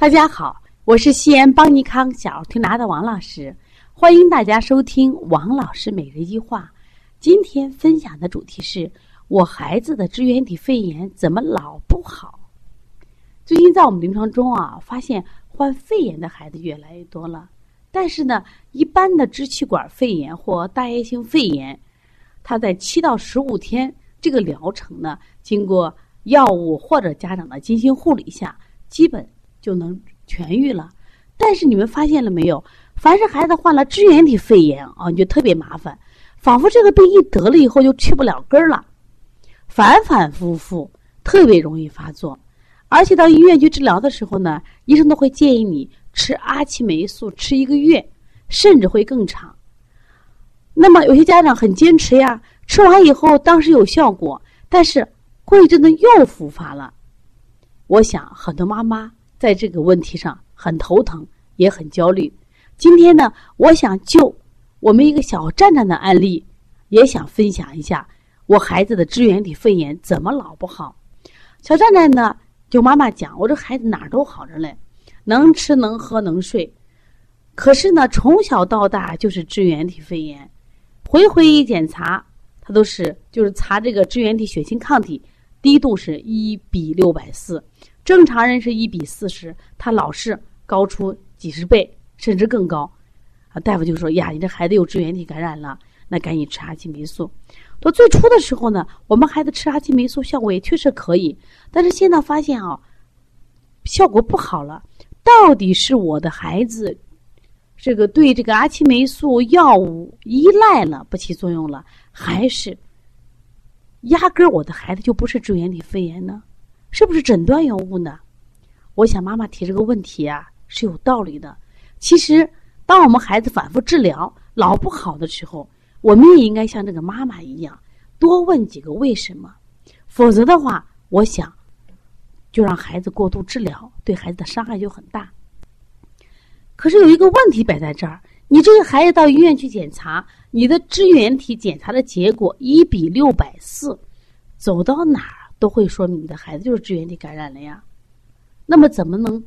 大家好，我是西安邦尼康小儿推拿的王老师，欢迎大家收听王老师每日一话。今天分享的主题是我孩子的支原体肺炎怎么老不好？最近在我们临床中啊，发现患肺炎的孩子越来越多了。但是呢，一般的支气管肺炎或大叶性肺炎，它在七到十五天这个疗程呢，经过药物或者家长的精心护理下，基本。就能痊愈了，但是你们发现了没有？凡是孩子患了支原体肺炎啊，你就特别麻烦，仿佛这个病一得了以后就去不了根儿了，反反复复，特别容易发作。而且到医院去治疗的时候呢，医生都会建议你吃阿奇霉素吃一个月，甚至会更长。那么有些家长很坚持呀，吃完以后当时有效果，但是过一阵子又复发了。我想很多妈妈。在这个问题上很头疼，也很焦虑。今天呢，我想就我们一个小站站的案例，也想分享一下我孩子的支原体肺炎怎么老不好。小站站呢，就妈妈讲，我这孩子哪儿都好着嘞，能吃能喝能睡，可是呢，从小到大就是支原体肺炎，回回一检查，他都是就是查这个支原体血清抗体低度是一比六百四。正常人是一比四十，他老是高出几十倍，甚至更高。啊，大夫就说：“呀，你这孩子有支原体感染了，那赶紧吃阿奇霉素。”到最初的时候呢，我们孩子吃阿奇霉素效果也确实可以，但是现在发现啊，效果不好了。到底是我的孩子这个对这个阿奇霉素药物依赖了，不起作用了，还是压根儿我的孩子就不是支原体肺炎呢？是不是诊断有误呢？我想妈妈提这个问题啊是有道理的。其实，当我们孩子反复治疗老不好的时候，我们也应该像这个妈妈一样，多问几个为什么。否则的话，我想就让孩子过度治疗，对孩子的伤害就很大。可是有一个问题摆在这儿：你这个孩子到医院去检查，你的支原体检查的结果一比六百四，走到哪儿？都会说明你的孩子就是支原体感染了呀，那么怎么能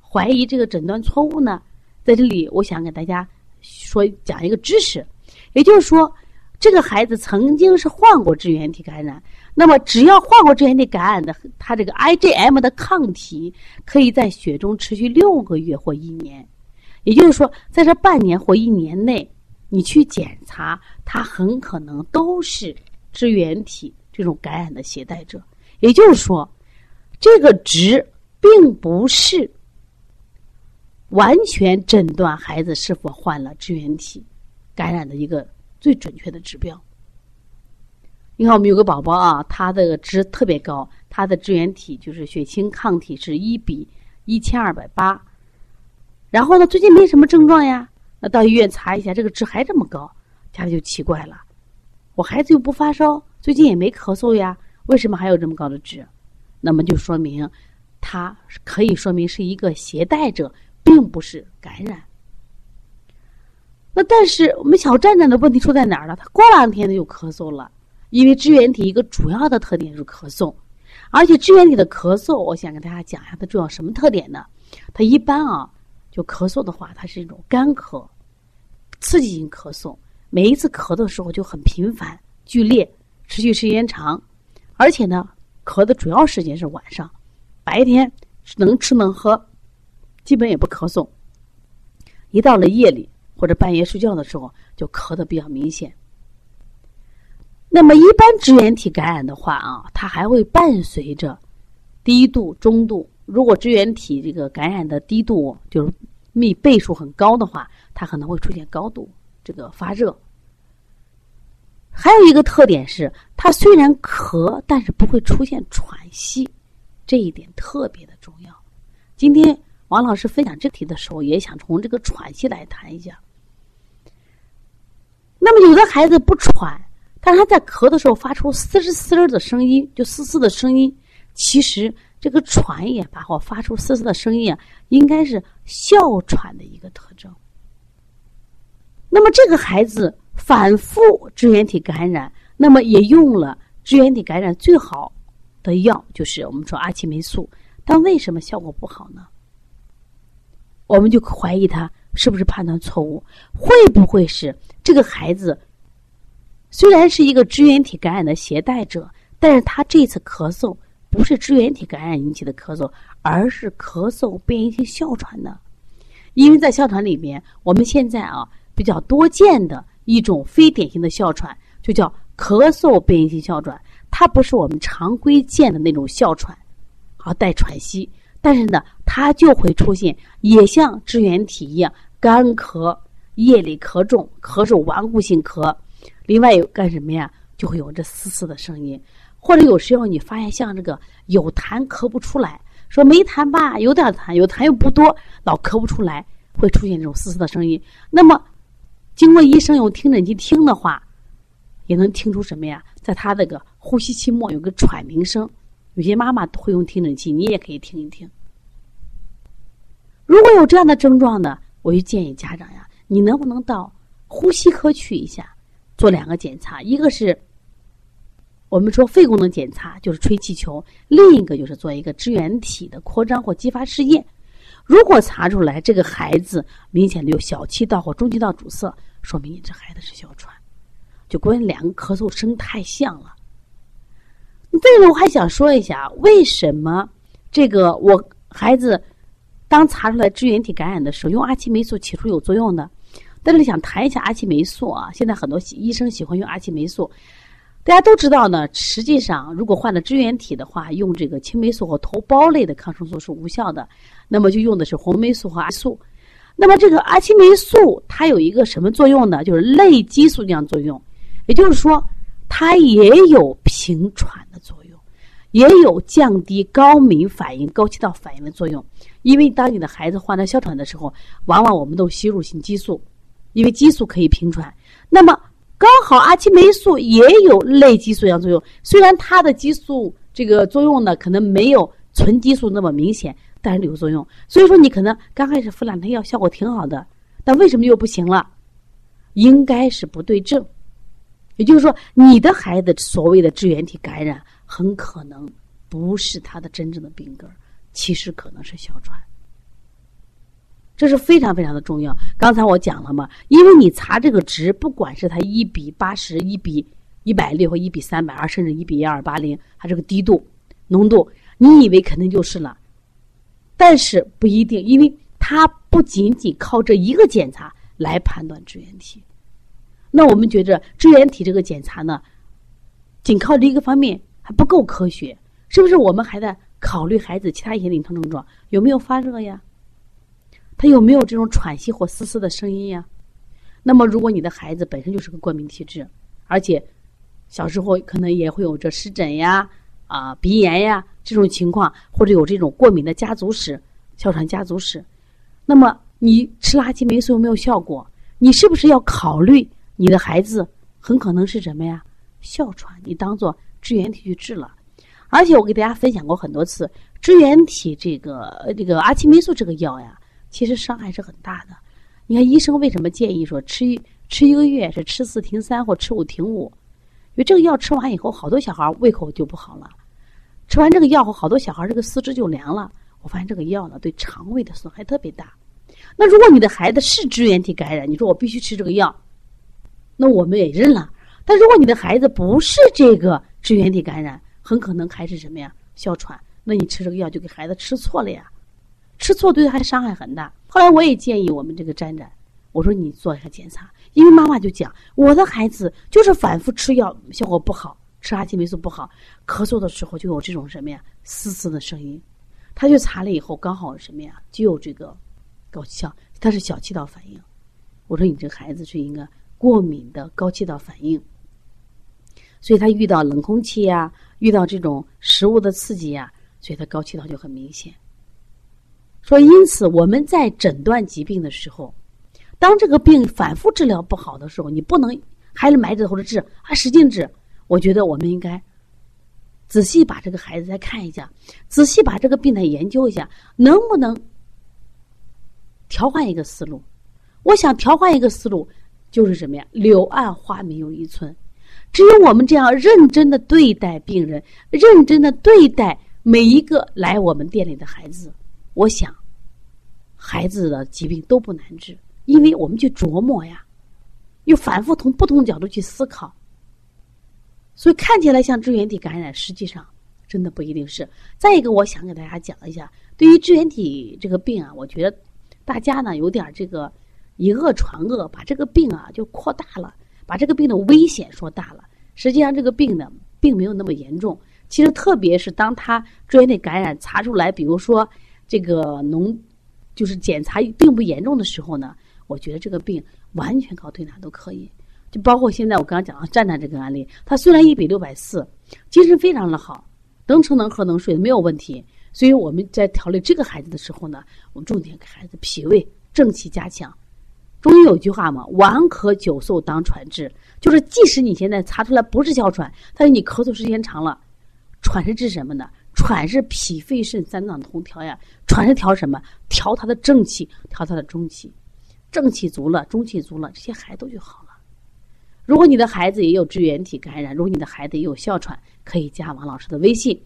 怀疑这个诊断错误呢？在这里，我想给大家说讲一个知识，也就是说，这个孩子曾经是患过支原体感染，那么只要患过支原体感染的，他这个 IgM 的抗体可以在血中持续六个月或一年，也就是说，在这半年或一年内，你去检查，他很可能都是支原体这种感染的携带者。也就是说，这个值并不是完全诊断孩子是否患了支原体感染的一个最准确的指标。你看，我们有个宝宝啊，他的值特别高，他的支原体就是血清抗体是一比一千二百八。然后呢，最近没什么症状呀，那到医院查一下，这个值还这么高，家里就奇怪了。我孩子又不发烧，最近也没咳嗽呀。为什么还有这么高的值？那么就说明，它可以说明是一个携带者，并不是感染。那但是我们小站站的问题出在哪儿了？他过两天他就咳嗽了，因为支原体一个主要的特点是咳嗽，而且支原体的咳嗽，我想跟大家讲一下它主要什么特点呢？它一般啊，就咳嗽的话，它是一种干咳、刺激性咳嗽，每一次咳的时候就很频繁、剧烈，持续时间长。而且呢，咳的主要时间是晚上，白天能吃能喝，基本也不咳嗽。一到了夜里或者半夜睡觉的时候，就咳的比较明显。那么一般支原体感染的话啊，它还会伴随着低度、中度。如果支原体这个感染的低度就是密倍数很高的话，它可能会出现高度这个发热。还有一个特点是，它虽然咳，但是不会出现喘息，这一点特别的重要。今天王老师分享这题的时候，也想从这个喘息来谈一下。那么有的孩子不喘，但他在咳的时候发出嘶嘶嘶的声音，就嘶嘶的声音，其实这个喘也罢或发出嘶嘶的声音啊，应该是哮喘的一个特征。那么这个孩子。反复支原体感染，那么也用了支原体感染最好的药，就是我们说阿奇霉素。但为什么效果不好呢？我们就怀疑他是不是判断错误，会不会是这个孩子虽然是一个支原体感染的携带者，但是他这次咳嗽不是支原体感染引起的咳嗽，而是咳嗽变异性哮喘的。因为在哮喘里面，我们现在啊比较多见的一种非典型的哮喘，就叫咳嗽变异性哮喘，它不是我们常规见的那种哮喘，啊带喘息。但是呢，它就会出现，也像支原体一样干咳、夜里咳重、咳嗽顽固性咳。另外有干什么呀？就会有这嘶嘶的声音，或者有时候你发现像这个有痰咳不出来，说没痰吧，有点痰，有痰又不多，老咳不出来，会出现这种嘶嘶的声音。那么，经过医生用听诊器听的话，也能听出什么呀？在他那个呼吸期末有个喘鸣声。有些妈妈会用听诊器，你也可以听一听。如果有这样的症状呢，我就建议家长呀，你能不能到呼吸科去一下，做两个检查？一个是我们说肺功能检查，就是吹气球；另一个就是做一个支原体的扩张或激发试验。如果查出来这个孩子明显的有小气道或中气道阻塞，说明你这孩子是哮喘。就关键两个咳嗽声太像了。这个我还想说一下，为什么这个我孩子当查出来支原体感染的时候，用阿奇霉素起初有作用的？但是想谈一下阿奇霉素啊，现在很多医生喜欢用阿奇霉素。大家都知道呢，实际上如果患了支原体的话，用这个青霉素或头孢类的抗生素是无效的，那么就用的是红霉素和阿素。那么这个阿奇霉素它有一个什么作用呢？就是类激素这样作用，也就是说。它也有平喘的作用，也有降低高敏反应、高气道反应的作用。因为当你的孩子患了哮喘的时候，往往我们都吸入性激素，因为激素可以平喘。那么刚好阿奇霉素也有类激素样作用，虽然它的激素这个作用呢，可能没有纯激素那么明显，但是有作用。所以说你可能刚开始服两天药效果挺好的，但为什么又不行了？应该是不对症。也就是说，你的孩子所谓的支原体感染，很可能不是他的真正的病根其实可能是哮喘。这是非常非常的重要。刚才我讲了嘛，因为你查这个值，不管是它一比八十、一比一百六或一比三百二，甚至一比一二八零，它这个低度浓度，你以为肯定就是了，但是不一定，因为它不仅仅靠这一个检查来判断支原体。那我们觉着支原体这个检查呢，仅靠这一个方面还不够科学，是不是？我们还在考虑孩子其他一些临床症状，有没有发热呀？他有没有这种喘息或嘶嘶的声音呀？那么，如果你的孩子本身就是个过敏体质，而且小时候可能也会有这湿疹呀、啊鼻炎呀这种情况，或者有这种过敏的家族史、哮喘家族史，那么你吃垃圾霉素有没有效果？你是不是要考虑？你的孩子很可能是什么呀？哮喘，你当做支原体去治了。而且我给大家分享过很多次，支原体这个这个阿奇霉素这个药呀，其实伤害是很大的。你看医生为什么建议说吃一吃一个月是吃四停三或吃五停五？因为这个药吃完以后，好多小孩胃口就不好了。吃完这个药后，好多小孩这个四肢就凉了。我发现这个药呢，对肠胃的损害特别大。那如果你的孩子是支原体感染，你说我必须吃这个药。那我们也认了，但如果你的孩子不是这个支原体感染，很可能还是什么呀？哮喘。那你吃这个药就给孩子吃错了呀，吃错对他伤害很大。后来我也建议我们这个站长，我说你做一下检查，因为妈妈就讲我的孩子就是反复吃药效果不好，吃阿奇霉素不好，咳嗽的时候就有这种什么呀嘶嘶的声音。他去查了以后，刚好什么呀就有这个高气道，他是小气道反应。我说你这孩子是一个。过敏的高气道反应，所以他遇到冷空气呀，遇到这种食物的刺激呀，所以他高气道就很明显。说，因此我们在诊断疾病的时候，当这个病反复治疗不好的时候，你不能还是埋着头的治，还使劲治。我觉得我们应该仔细把这个孩子再看一下，仔细把这个病再研究一下，能不能调换一个思路？我想调换一个思路。就是什么呀？柳暗花明又一村。只有我们这样认真的对待病人，认真的对待每一个来我们店里的孩子，我想，孩子的疾病都不难治，因为我们去琢磨呀，又反复从不同角度去思考，所以看起来像支原体感染，实际上真的不一定是。再一个，我想给大家讲一下，对于支原体这个病啊，我觉得大家呢有点这个以讹传讹，把这个病啊就扩大了，把这个病的危险说大了。实际上，这个病呢并没有那么严重。其实，特别是当他支原体感染查出来，比如说这个脓。就是检查并不严重的时候呢，我觉得这个病完全靠推拿都可以。就包括现在我刚刚讲的站站这个案例，他虽然一比六百四，精神非常的好，能吃能喝能睡没有问题。所以我们在调理这个孩子的时候呢，我们重点给孩子脾胃正气加强。中医有句话嘛，“顽咳久嗽当喘治”，就是即使你现在查出来不是哮喘，但是你咳嗽时间长了，喘是治什么呢？喘是脾肺肾三脏同调呀，喘是调什么？调他的正气，调他的中气，正气足了，中气足了，这些孩子就好了。如果你的孩子也有支原体感染，如果你的孩子也有哮喘，可以加王老师的微信。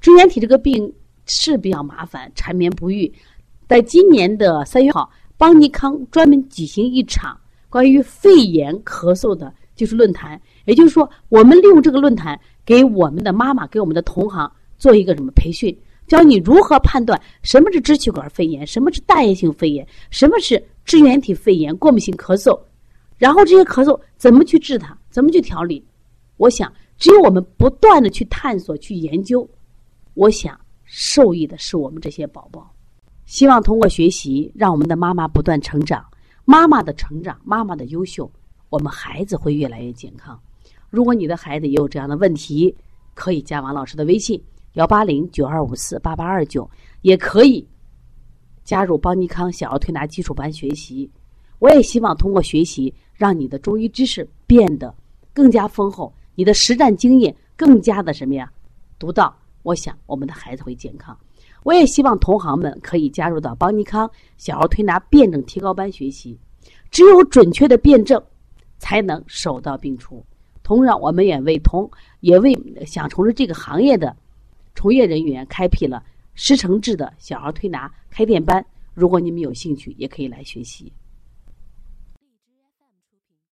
支原体这个病是比较麻烦，缠绵不愈。在今年的三月号，邦尼康专门举行一场关于肺炎咳嗽的，就是论坛。也就是说，我们利用这个论坛，给我们的妈妈，给我们的同行。做一个什么培训，教你如何判断什么是支气管肺炎，什么是大叶性肺炎，什么是支原体肺炎、过敏性咳嗽，然后这些咳嗽怎么去治它，怎么去调理？我想，只有我们不断的去探索、去研究，我想受益的是我们这些宝宝。希望通过学习，让我们的妈妈不断成长，妈妈的成长，妈妈的优秀，我们孩子会越来越健康。如果你的孩子也有这样的问题，可以加王老师的微信。幺八零九二五四八八二九，也可以加入邦尼康小儿推拿基础班学习。我也希望通过学习，让你的中医知识变得更加丰厚，你的实战经验更加的什么呀？独到。我想我们的孩子会健康。我也希望同行们可以加入到邦尼康小儿推拿辩证提高班学习。只有准确的辩证，才能手到病除。同样，我们也为同也为想从事这个行业的。从业人员开辟了师承制的小儿推拿开店班，如果你们有兴趣，也可以来学习。